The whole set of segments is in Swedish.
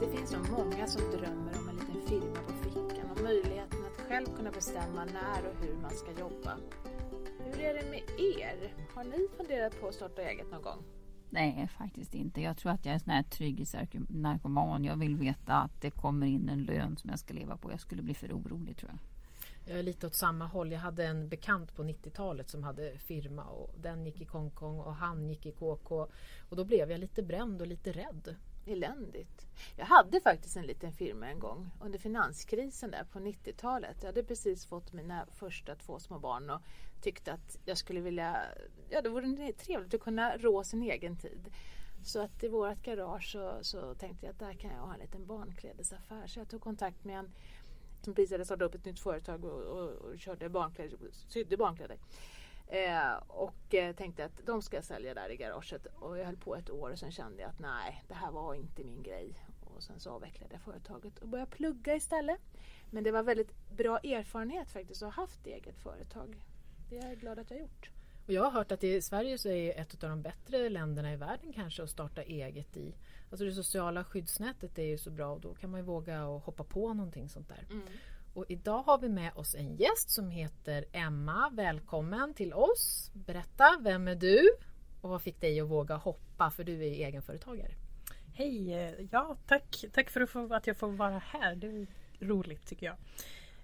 Det finns nog många som drömmer om en liten firma på fickan och möjligheten att själv kunna bestämma när och hur man ska jobba. Hur är det med er? Har ni funderat på att starta eget någon gång? Nej, faktiskt inte. Jag tror att jag är sån här trygghetsnarkoman. Jag vill veta att det kommer in en lön som jag ska leva på. Jag skulle bli för orolig tror jag. Jag är lite åt samma håll. Jag hade en bekant på 90-talet som hade firma och den gick i Kongkong och han gick i KK. Och då blev jag lite bränd och lite rädd. Eländigt. Jag hade faktiskt en liten firma en gång under finanskrisen där på 90-talet. Jag hade precis fått mina första två små barn och tyckte att jag skulle vilja, ja det vore trevligt att kunna rå sin egen tid. Så att i vårt garage så, så tänkte jag att där kan jag ha en liten barnklädesaffär. Så jag tog kontakt med en som precis hade startat upp ett nytt företag och, och, och körde barnkläder, sydde barnkläder. Eh, och eh, tänkte att de ska jag sälja där i garaget. Och jag höll på ett år och sen kände jag att nej, det här var inte min grej. Och sen så avvecklade jag företaget och började plugga istället. Men det var väldigt bra erfarenhet faktiskt att ha haft eget företag. Det är jag glad att jag har gjort. Och jag har hört att i Sverige så är ett av de bättre länderna i världen kanske att starta eget i. Alltså det sociala skyddsnätet är ju så bra och då kan man ju våga och hoppa på någonting sånt där. Mm. Och idag har vi med oss en gäst som heter Emma. Välkommen till oss. Berätta, vem är du? Och vad fick dig att våga hoppa? För du är egenföretagare. Hej! Eh, ja, tack, tack för att, jag får vara här. Det är roligt tycker jag.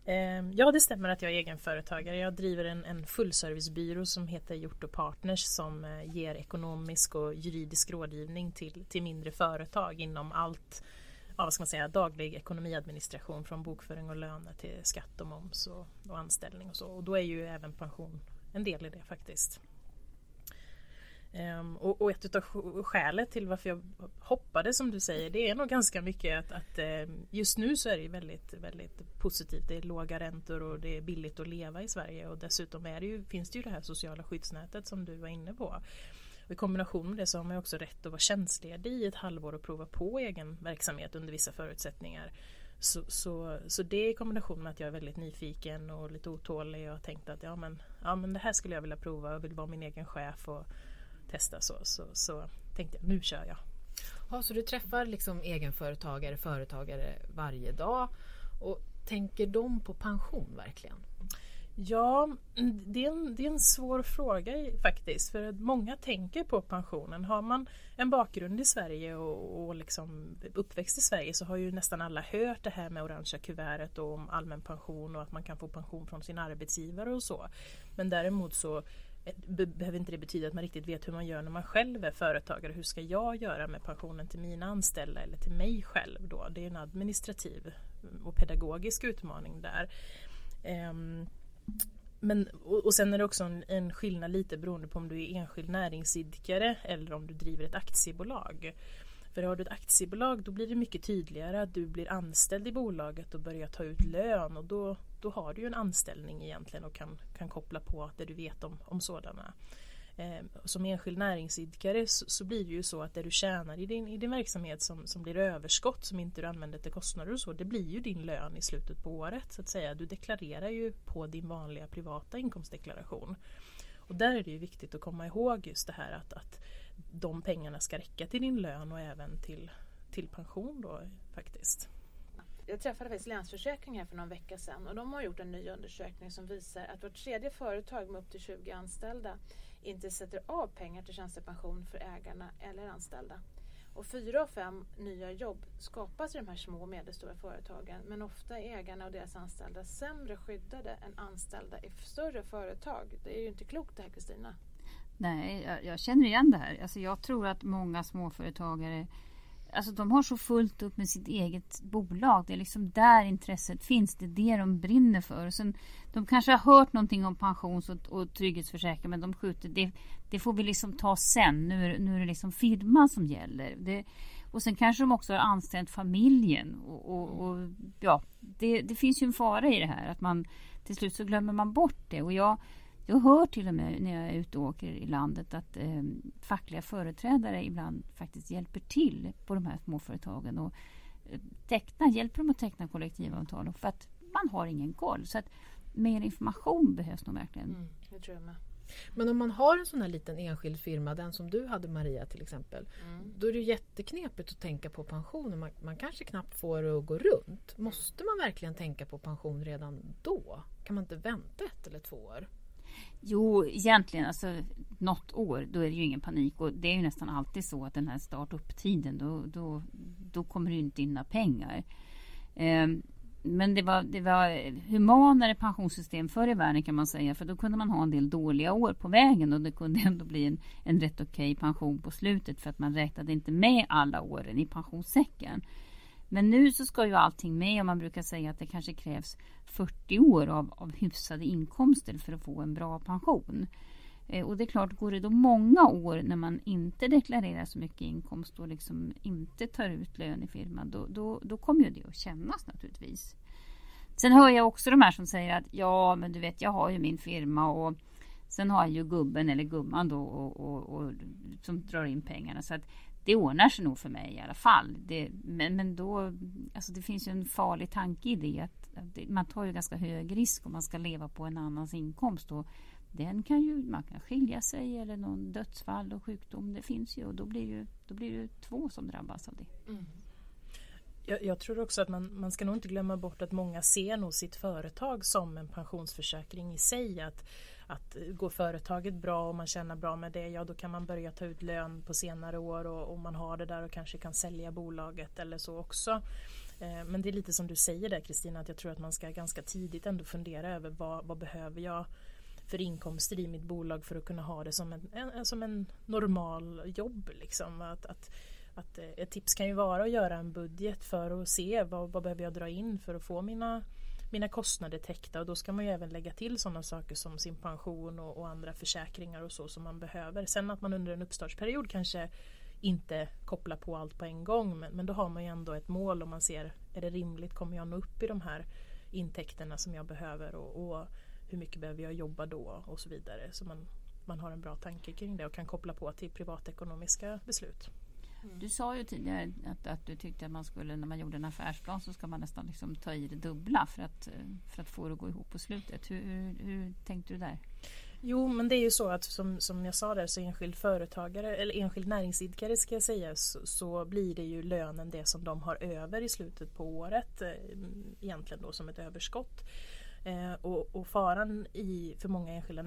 Ehm, ja, det stämmer att jag är egenföretagare. Jag driver en, en fullservicebyrå som heter Hjort och Partners som eh, ger ekonomisk och juridisk rådgivning till, till mindre företag inom allt ja, vad ska man säga, daglig ekonomiadministration från bokföring och löner till skatt och moms och, och anställning och så. Och då är ju även pension en del i det faktiskt. Um, och, och, ett av skälet till varför jag hoppade som du säger det är nog ganska mycket att, att ehm, just nu så är det väldigt, väldigt positivt. Det är låga räntor och det är billigt att leva i Sverige och dessutom är det ju, finns det ju det här sociala skyddsnätet som du var inne på. Och I kombination med det så har man också rätt att vara tjänstledig i ett halvår och prova på egen verksamhet under vissa förutsättningar. Så, så, så det i kombination med att jag är väldigt nyfiken och lite otålig och tänkt att ja men, ja men det här skulle jag vilja prova och vill vara min egen chef och testa så, så, så tänkte jag nu kör jag. Ja, så du träffar liksom egenföretagare, företagare varje dag och tänker de på pension verkligen? Ja, mm, det är, en, det är en svår fråga faktiskt. För att många tänker på pensionen. Har man en bakgrund i Sverige och, och liksom uppväxt i Sverige så har ju nästan alla hört det här med orangea kuvertet och om allmän pension och att man kan få pension från sin arbetsgivare och så. Men däremot så eh, behöver inte det betyda att man riktigt vet hur man gör när man själv är företagare. Hur ska jag göra med pensionen till mina anställda eller till mig själv då? Det är en administrativ och pedagogisk utmaning där. Um, men, och, och sen är det också en, en skillnad lite beroende på om du är enskild näringsidkare eller om du driver ett aktiebolag. För har du ett aktiebolag då blir det mycket tydligare att du blir anställd i bolaget och börjar ta ut lön och då, då har du ju en anställning egentligen och kan, kan koppla på det du vet om, om sådana. Eh, som enskild näringsidkare så, så, blir det ju så att det du tjänar i din, i din verksamhet som, som blir överskott som inte du använder till kostnader och så, det blir ju din lön i slutet på året så att säga. Du deklarerar ju på din vanliga privata inkomstdeklaration. Och där är det ju viktigt att komma ihåg just det här att, att de pengarna ska räcka till din lön och även till, till pension då faktiskt. Jag träffade faktiskt Länsförsäkring här för någon vecka sedan och de har gjort en ny undersökning som visar att vart tredje företag med upp till 20 anställda inte sätter av pengar till tjänstepension för ägarna eller anställda. Och fyra av fem nya jobb skapas i de här små och medelstora företagen men ofta är ägarna och deras anställda sämre skyddade än anställda i större företag. Det är ju inte klokt det här Kristina. Nej, jag, jag, känner igen det här. Alltså jag tror att många småföretagare Alltså de har så fullt upp med sitt eget bolag. Det är liksom där intresset finns. Det är det de brinner för. Och sen, de kanske har hört någonting om pensions och, och trygghetsförsäkring men de skjuter det, det får vi liksom ta sen. Nu är, nu är det liksom firman som gäller. Det, och sen kanske de också har anställt familjen. Och, och, och ja, det, det, finns ju en fara i det här. Att man till slut så glömmer man bort det. Och jag jag hör till och med när jag är ute och åker i landet att eh, fackliga företrädare ibland faktiskt hjälper till på de här småföretagen och eh, teckna, hjälper dem att teckna kollektivavtal för att man har ingen koll. Så att mer information behövs nog verkligen. Mm, det tror jag med. Men om man har en sån här liten enskild firma, den som du hade Maria till exempel. Mm. Då är det jätteknepigt att tänka på pension. Man, man kanske knappt får det att gå runt. Måste man verkligen tänka på pension redan då? Kan man inte vänta ett eller två år? Jo, egentligen alltså något år, då är det ju ingen panik. Och det är ju nästan alltid så att den här startup-tiden, då, då, då kommer det inte in några pengar. Um, men det var, det var humanare pensionssystem förr i världen kan man säga. För då kunde man ha en del dåliga år på vägen och det kunde ändå bli en, en rätt okej pension på slutet. För att man räknade inte med alla åren i pensionssäcken. Men nu så ska ju allting med och man brukar säga att det kanske krävs 40 år av, av hyfsade inkomster för att få en bra pension. Eh, och det är klart, går det då många år när man inte deklarerar så mycket inkomst och liksom inte tar ut lön i firman, då, då, då kommer ju det att kännas naturligtvis. Sen hör jag också de här som säger att ja, men du vet, jag har ju min firma och sen har jag ju gubben eller gumman då och, och, och som drar in pengarna. Så att det ordnar sig nog för mig i alla fall. Det, men, men då, alltså det finns ju en farlig tanke i det. Att, att man tar ju ganska hög risk om man ska leva på en annans inkomst. Och den kan ju, man kan skilja sig eller någon dödsfall och sjukdom. Det finns ju och då blir, ju, då blir det två som drabbas av det. Mm. Jag, jag, tror också att man, man ska nog inte glömma bort att många ser nog sitt företag som en pensionsförsäkring i sig. Att, att går företaget bra och man tjänar bra med det, ja då kan man börja ta ut lön på senare år och, och man har det där och kanske kan sälja bolaget eller så också. Eh, men det är lite som du säger där Kristina, att jag tror att man ska ganska tidigt ändå fundera över vad, vad behöver jag för inkomster i mitt bolag för att kunna ha det som en, en som en normal jobb. Liksom. Att, att, att, eh, ett tips kan ju vara att göra en budget för att se vad, vad behöver jag dra in för att få mina, mina kostnader täckta och då ska man ju även lägga till sådana saker som sin pension och, och andra försäkringar och så som man behöver. Sen att man under en uppstartsperiod kanske inte kopplar på allt på en gång men, men då har man ju ändå ett mål och man ser är det rimligt, kommer jag nå upp i de här intäkterna som jag behöver och, och hur mycket behöver jag jobba då och så vidare. Så man, man har en bra tanke kring det och kan koppla på till privatekonomiska beslut. Mm. Du sa ju tidigare att, att du tyckte att man skulle, när man gjorde en affärsplan så ska man nästan liksom ta i det dubbla för att, för att få det att gå ihop på slutet. Hur, hur, hur tänkte du där? Jo, men det är ju så att som, som jag sa där så enskild företagare eller enskild näringsidkare ska jag säga så, så, blir det ju lönen det som de har över i slutet på året eh, egentligen då som ett överskott. Eh, och, och, faran i, för många enskilda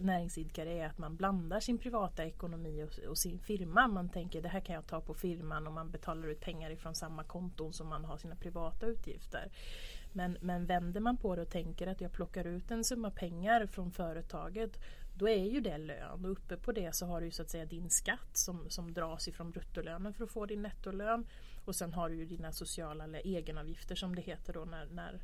näringsidkare är att man blandar sin privata ekonomi och, och, sin firma. Man tänker det här kan jag ta på firman och man betalar ut pengar ifrån samma konton som man har sina privata utgifter. Men, men vänder man på det och tänker att jag plockar ut en summa pengar från företaget då är ju det lön och uppe på det så har du så att säga din skatt som, som dras ifrån bruttolönen för att få din nettolön. Och sen har du ju dina sociala eller egenavgifter som det heter då när, när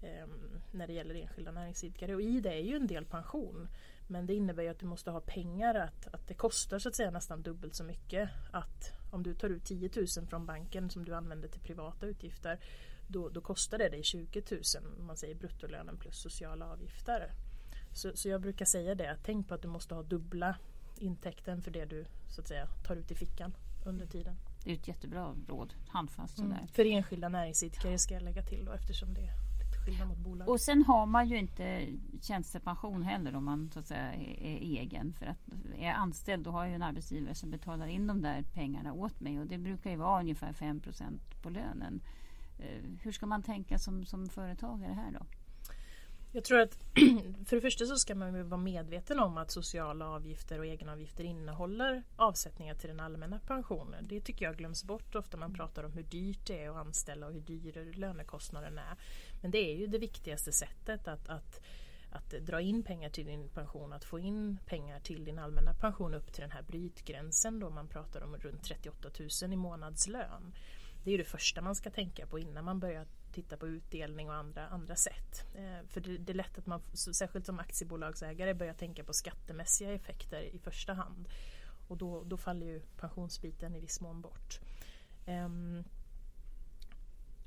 eh, när det gäller enskilda näringsidkare. Och i det är ju en del pension. Men det innebär ju att du måste ha pengar, att, att det kostar så att säga nästan dubbelt så mycket. Att om du tar ut 10 000 från banken som du använder till privata utgifter då, då kostar det dig 20 000, om man säger bruttolönen plus sociala avgifter. Så, så jag brukar säga det, tänk på att du måste ha dubbla intäkten för det du så att säga tar ut i fickan under tiden. Det är ett jättebra råd, handfast sådär. Mm. För enskilda näringsidkare ska jag lägga till då eftersom det skillnad mot bolag. Och sen har man ju inte tjänstepension heller om man så att säga är, egen. För att är jag anställd då har jag en arbetsgivare som betalar in de där pengarna åt mig och det brukar ju vara ungefär 5% på lönen. Eh, hur ska man tänka som, som företagare här då? Jag tror att för det första så ska man vara medveten om att sociala avgifter och egenavgifter innehåller avsättningar till den allmänna pensionen. Det tycker jag glöms bort ofta man pratar om hur dyrt det är att anställa och hur dyr lönekostnaden är. Men det är ju det viktigaste sättet att, att, att dra in pengar till din pension, att få in pengar till din allmänna pension upp till den här brytgränsen då man pratar om runt 38 000 i månadslön. Det är det första man ska tänka på innan man börjar titta på utdelning och andra, andra sätt. Eh, för det, det, är lätt att man, särskilt som aktiebolagsägare, börjar tänka på skattemässiga effekter i första hand. Och då, då faller ju pensionsbiten i viss mån bort. Um,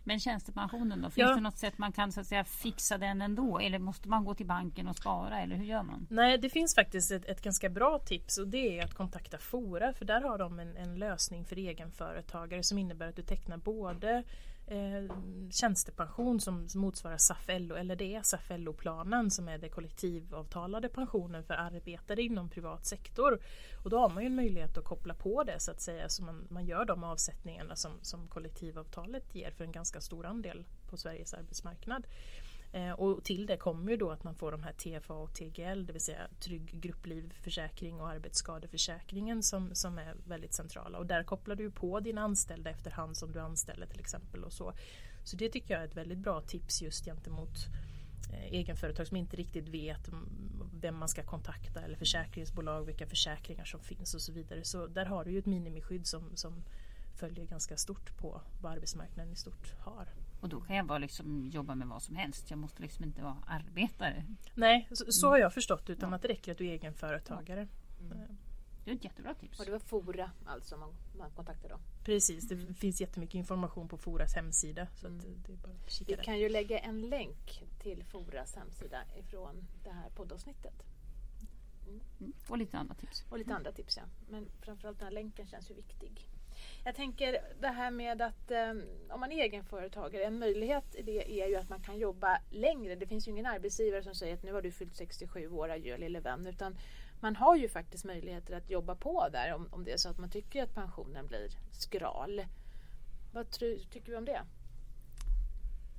men tjänstepensionen då? Finns ja. det något sätt man kan så att säga, fixa den ändå? Eller måste man gå till banken och spara? Eller hur gör man? Nej, det finns faktiskt ett, ett ganska bra tips och det är att kontakta Fora för där har de en, en lösning för egenföretagare som innebär att du tecknar både eh, tjänstepension som motsvarar SAF-LO eller det är SAF-LO-planen som är det kollektivavtalade pensionen för arbetare inom privat sektor. Och då har man ju en möjlighet att koppla på det så att säga så man, man gör de avsättningarna som, som kollektivavtalet ger för en ganska stor andel på Sveriges arbetsmarknad. Eh, och till det kommer ju då att man får de här TFA och TGL, det vill säga trygg grupplivförsäkring och arbetsskadeförsäkringen som, som är väldigt centrala. Och där kopplar du på dina anställda efterhand som du anställer till exempel. och Så Så det tycker jag är ett väldigt bra tips just gentemot eh, egenföretag som inte riktigt vet vem man ska kontakta eller försäkringsbolag, vilka försäkringar som finns och så vidare. Så där har du ju ett minimiskydd som, som följer ganska stort på vad arbetsmarknaden i stort har. Och då kan jag bara liksom jobba med vad som helst. Jag måste liksom inte vara arbetare. Nej, så, så har jag förstått utan ja. att det räcker att du är egenföretagare. Mm. Det är ett jättebra tips. Och det var Fora alltså man, man kontaktade då? Precis, det mm. finns jättemycket information på Foras hemsida. Så mm. det är bara att Vi kan ju lägga en länk till Foras hemsida ifrån det här poddavsnittet. Mm. mm. Och lite andra tips. Och lite andra tips ja. Men framförallt den här länken känns ju viktig. Jag tänker det här med att eh, om man är egenföretagare, en möjlighet i det är ju att man kan jobba längre. Det finns ju ingen arbetsgivare som säger att nu har du fyllt 67 år, adjö lille vän. Utan man har ju faktiskt möjligheter att jobba på där om, om det är så att man tycker att pensionen blir skral. Vad tycker vi om det?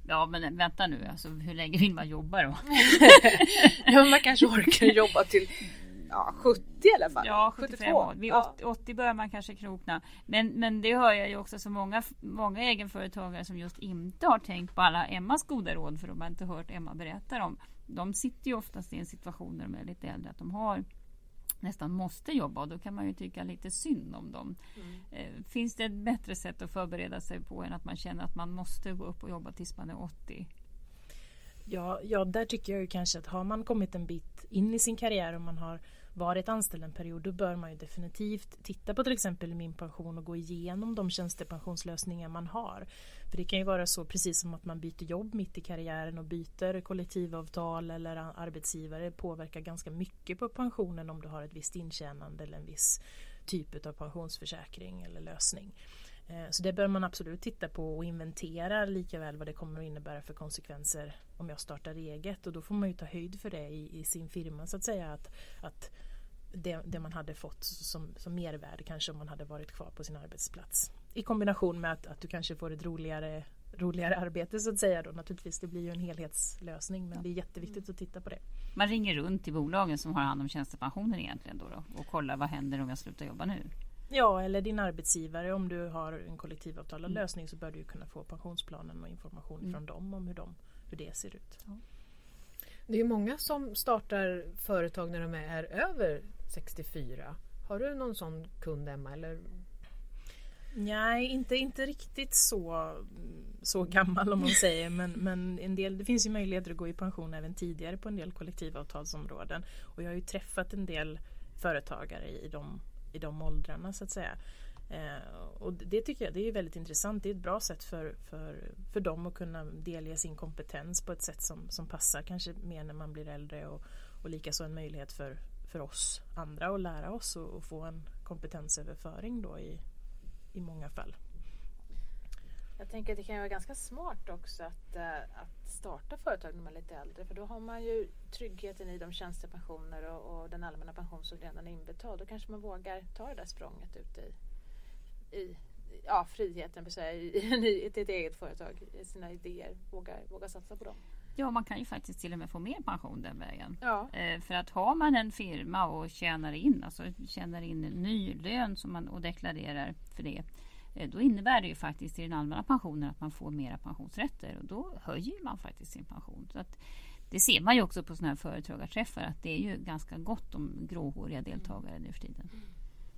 Ja men vänta nu, alltså, hur länge vill man jobba då? ja, man kanske orkar jobba till ja, 70 i alla fall. Ja, 75 år. Vid ja. 80, 80 börjar man kanske krokna. Men, men det hör jag ju också så många, många egenföretagare som just inte har tänkt på alla Emmas goda råd för de har inte hört Emma berätta om. De sitter ju oftast i en situation när de är lite äldre att de har nästan måste jobba och då kan man ju tycka lite synd om dem. Mm. Eh, finns det ett bättre sätt att förbereda sig på än att man känner att man måste gå upp och jobba tills man är 80? Ja, ja, där tycker jag ju kanske att har man kommit en bit in i sin karriär och man har varit anställd en period då bör man ju definitivt titta på till exempel min pension och gå igenom de tjänstepensionslösningar man har. För det kan ju vara så precis som att man byter jobb mitt i karriären och byter kollektivavtal eller arbetsgivare påverkar ganska mycket på pensionen om du har ett visst intjänande eller en viss typ av pensionsförsäkring eller lösning. Eh, så det bör man absolut titta på och inventera lika väl vad det kommer att innebära för konsekvenser om jag startar eget och då får man ju ta höjd för det i, i sin firma så att säga att, att det, det, man hade fått som, som mervärde kanske om man hade varit kvar på sin arbetsplats. I kombination med att, att du kanske får ett roligare, roligare arbete så att säga då naturligtvis. Det blir ju en helhetslösning men ja. det är jätteviktigt att titta på det. Man ringer runt till bolagen som har hand om tjänstepensioner egentligen då, då och kollar vad händer om jag slutar jobba nu? Ja, eller din arbetsgivare. Om du har en kollektivavtalad mm. lösning så bör du kunna få pensionsplanen och information mm. från dem om hur, de, hur det ser ut. Ja. Det är många som startar företag när de är över 64. Har du någon sån kund Emma? Eller? Nej, inte, inte riktigt så, så gammal om man säger men, men en del, det finns ju möjligheter att gå i pension även tidigare på en del kollektivavtalsområden. Och jag har ju träffat en del företagare i de i de åldrarna så att säga. Eh, och det tycker jag det är väldigt intressant. Det är ett bra sätt för, för, för dem att kunna delge sin kompetens på ett sätt som, som passar kanske mer när man blir äldre och, och likaså en möjlighet för, för oss andra att lära oss och, och få en kompetensöverföring då i, i många fall. Jag tänker att det kan vara ganska smart också att, äh, att starta företag när man är lite äldre för då har man ju tryggheten i de tjänstepensioner och, och den allmänna pension som redan är inbetald. Då kanske man vågar ta det där språnget ut i, i ja, friheten för sig, i, i, ett eget företag, i sina idéer, våga, våga satsa på dem. Ja, man kan ju faktiskt till och med få mer pension den vägen. Ja. Eh, för att har man en firma och tjänar in, alltså tjänar in ny lön som man, och deklarerar för det Eh, då innebär det ju faktiskt i den allmänna pensionen att man får mera pensionsrätter och då höjer man faktiskt sin pension. Så att det ser man ju också på sådana här företagarträffar att det är ju ganska gott om gråhåriga deltagare nu för tiden.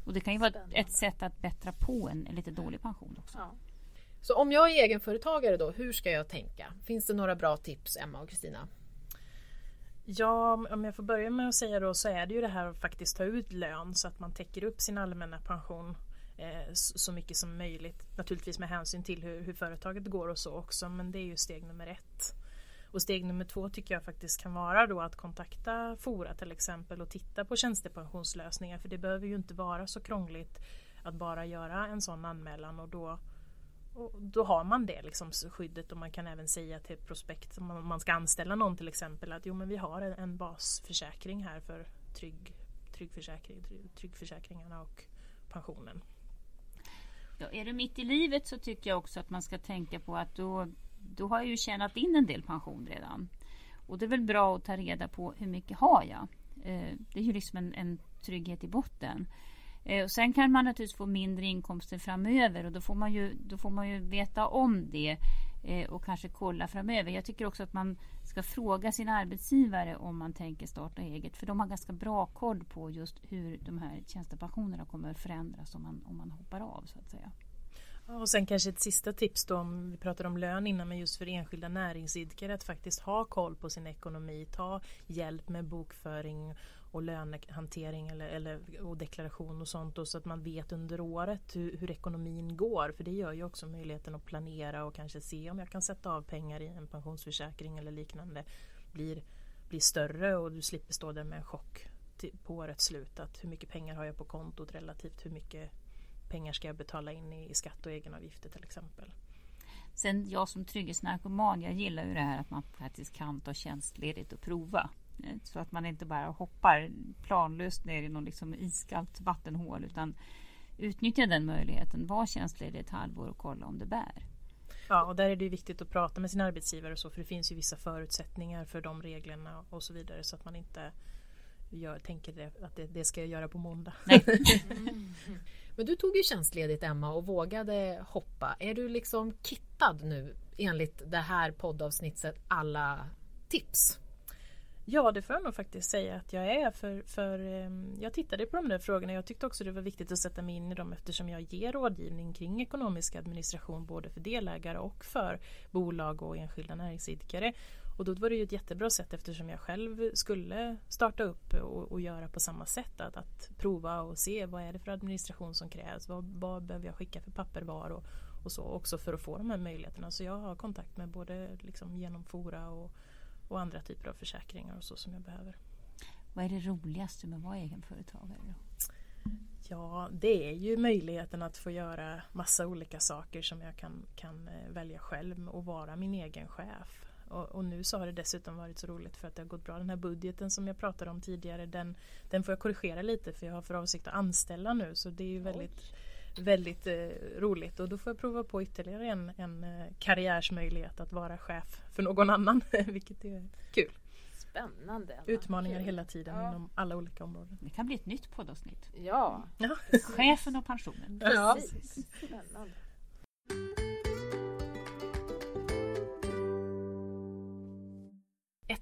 Och det kan ju vara ett sätt att bättra på en, en lite dålig pension också. Ja. Så om jag är egenföretagare då, hur ska jag tänka? Finns det några bra tips Emma och Kristina? Ja, om jag får börja med att säga då så är det ju det här att faktiskt ta ut lön så att man täcker upp sin allmänna pension Eh, så mycket som möjligt. Naturligtvis med hänsyn till hur, hur, företaget går och så också men det är ju steg nummer ett. Och steg nummer två tycker jag faktiskt kan vara då att kontakta Fora till exempel och titta på tjänstepensionslösningar för det behöver ju inte vara så krångligt att bara göra en sån anmälan och då och då har man det liksom, skyddet och man kan även säga till prospekt om man ska anställa någon till exempel att jo men vi har en, en basförsäkring här för trygg, tryggförsäkring, tryggförsäkringarna och pensionen. Ja, är du mitt i livet så tycker jag också att man ska tänka på att då, då har jag ju tjänat in en del pension redan. Och det är väl bra att ta reda på hur mycket har jag? Eh, det är ju liksom en, en trygghet i botten. Eh, och sen kan man naturligtvis få mindre inkomster framöver och då får man ju, då får man ju veta om det eh, och kanske kolla framöver. Jag tycker också att man ska fråga sin arbetsgivare om man tänker starta eget för de har ganska bra koll på just hur de här tjänstepensionerna kommer att förändras om man, om man hoppar av så att säga. Och sen kanske ett sista tips då om vi pratade om lön innan men just för enskilda näringsidkare att faktiskt ha koll på sin ekonomi, ta hjälp med bokföring och lönehantering eller, eller, och deklaration och sånt då, så att man vet under året hur, hur, ekonomin går. För det gör ju också möjligheten att planera och kanske se om jag kan sätta av pengar i en pensionsförsäkring eller liknande blir, blir större och du slipper stå där med en chock till, på årets slut. Att hur mycket pengar har jag på kontot relativt hur mycket pengar ska jag betala in i, skatt och egenavgifter till exempel. Sen jag som trygghetsnarkoman, jag gillar ju det här att man faktiskt kan ta tjänstledigt och prova. Eh, så att man inte bara hoppar planlöst ner i någon liksom iskallt vattenhål utan utnyttja den möjligheten. Var tjänstledig ett halvår och kolla om det bär. Ja, och där är det viktigt att prata med sin arbetsgivare och så för det finns ju vissa förutsättningar för de reglerna och så vidare så att man inte gör, tänker det, att det, det, ska jag göra på måndag. Men du tog ju tjänstledigt Emma och vågade hoppa. Är du liksom kittad nu enligt det här poddavsnittet alla tips? Ja, det får jag nog faktiskt säga att jag är. För, för ehm, jag tittade på de där frågorna. Jag tyckte också det var viktigt att sätta mig in i dem eftersom jag ger rådgivning kring ekonomisk administration både för delägare och för bolag och enskilda näringsidkare. Och då var det ju ett jättebra sätt eftersom jag själv skulle starta upp och, och göra på samma sätt. Att, att, prova och se vad är det för administration som krävs. Vad, vad behöver jag skicka för papper var och, och så också för att få de här möjligheterna. Så jag har kontakt med både liksom genom Fora och och andra typer av försäkringar och så som jag behöver. Vad är det roligaste med att vara egenföretagare? Då? Ja, det är ju möjligheten att få göra massa olika saker som jag kan, kan eh, välja själv och vara min egen chef. Och, och, nu så har det dessutom varit så roligt för att det har gått bra. Den här budgeten som jag pratade om tidigare den, den får jag korrigera lite för jag har för avsikt att anställa nu så det är ju väldigt Oj väldigt eh, roligt och då får jag prova på ytterligare en, en eh, karriärsmöjlighet att vara chef för någon annan, vilket är kul. Spännande. Utmaningar kul. hela tiden ja. inom alla olika områden. Det kan bli ett nytt poddavsnitt. Ja. ja. Chefen och pensionen. Ja. Spännande.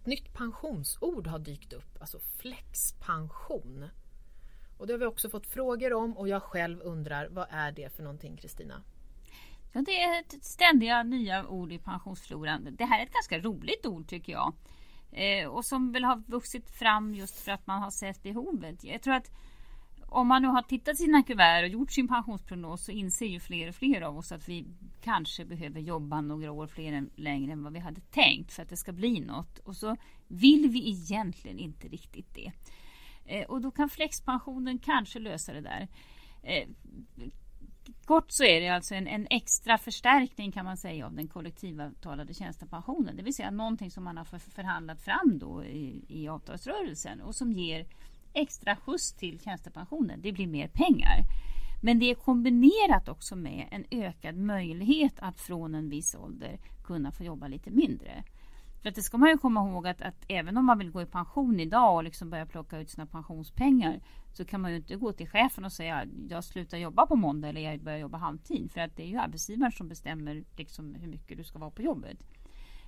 Ett nytt pensionsord har dykt upp, alltså flexpension. Och det har vi också fått frågor om och jag själv undrar vad är det för någonting Kristina? Ja, det är ett ständiga nya ord i pensionsfloran. Det här är ett ganska roligt ord tycker jag. Eh, och som väl har vuxit fram just för att man har sett behovet. Jag tror att om man nu har tittat sina kuvert och gjort sin pensionsprognos så inser ju fler och fler av oss att vi kanske behöver jobba några år fler än, längre än vad vi hade tänkt för att det ska bli något. Och så vill vi egentligen inte riktigt det. Eh, och då kan flexpensionen kanske lösa det där. Eh, kort så är det alltså en, en, extra förstärkning kan man säga av den kollektivavtalade tjänstepensionen. Det vill säga någonting som man har för, förhandlat fram då i, i avtalsrörelsen och som ger extra skjuts till tjänstepensionen. Det blir mer pengar. Men det är kombinerat också med en ökad möjlighet att från en viss ålder kunna få jobba lite mindre. För att det ska man ju komma ihåg att, att, även om man vill gå i pension idag och liksom börja plocka ut sina pensionspengar så kan man ju inte gå till chefen och säga jag slutar jobba på måndag eller jag börjar jobba halvtid. För att det är ju arbetsgivaren som bestämmer liksom hur mycket du ska vara på jobbet.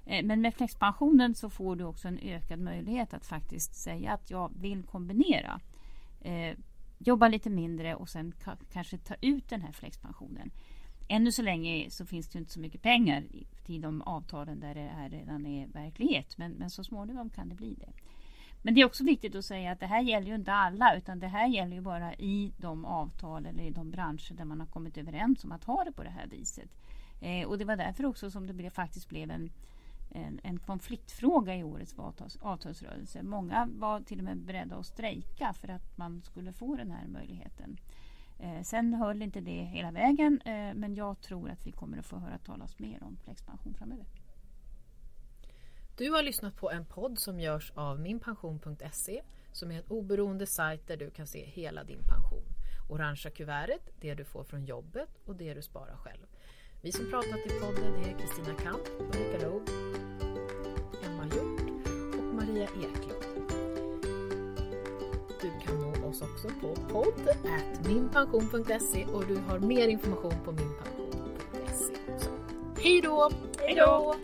Eh, men med flexpensionen så får du också en ökad möjlighet att faktiskt säga att jag vill kombinera. Eh, jobba lite mindre och sen kanske ta ut den här flexpensionen. Ännu så länge så finns det inte så mycket pengar till de avtalen där det här redan är verklighet. Men, men så småningom kan det bli det. Men det är också viktigt att säga att det här gäller ju inte alla utan det här gäller ju bara i de avtal eller i de branscher där man har kommit överens om att ha det på det här viset. Eh, och det var därför också som det blev, faktiskt blev en, en, en konfliktfråga i årets avtals, avtalsrörelse. Många var till och med beredda att strejka för att man skulle få den här möjligheten. Eh, sen höll inte det hela vägen eh, men jag tror att vi kommer att få höra talas mer om flexpension framöver. Du har lyssnat på en podd som görs av minpension.se som är en oberoende sajt där du kan se hela din pension. Orangea kuvertet, det du får från jobbet och det du sparar själv. Vi som pratat i podden är Kristina Kamp, Ulrika Loob, Emma Hjort och Maria Eklund. Du kan nå oss också på podd.minpension.se och du har mer information på minpension.se. Hej då! Hej då!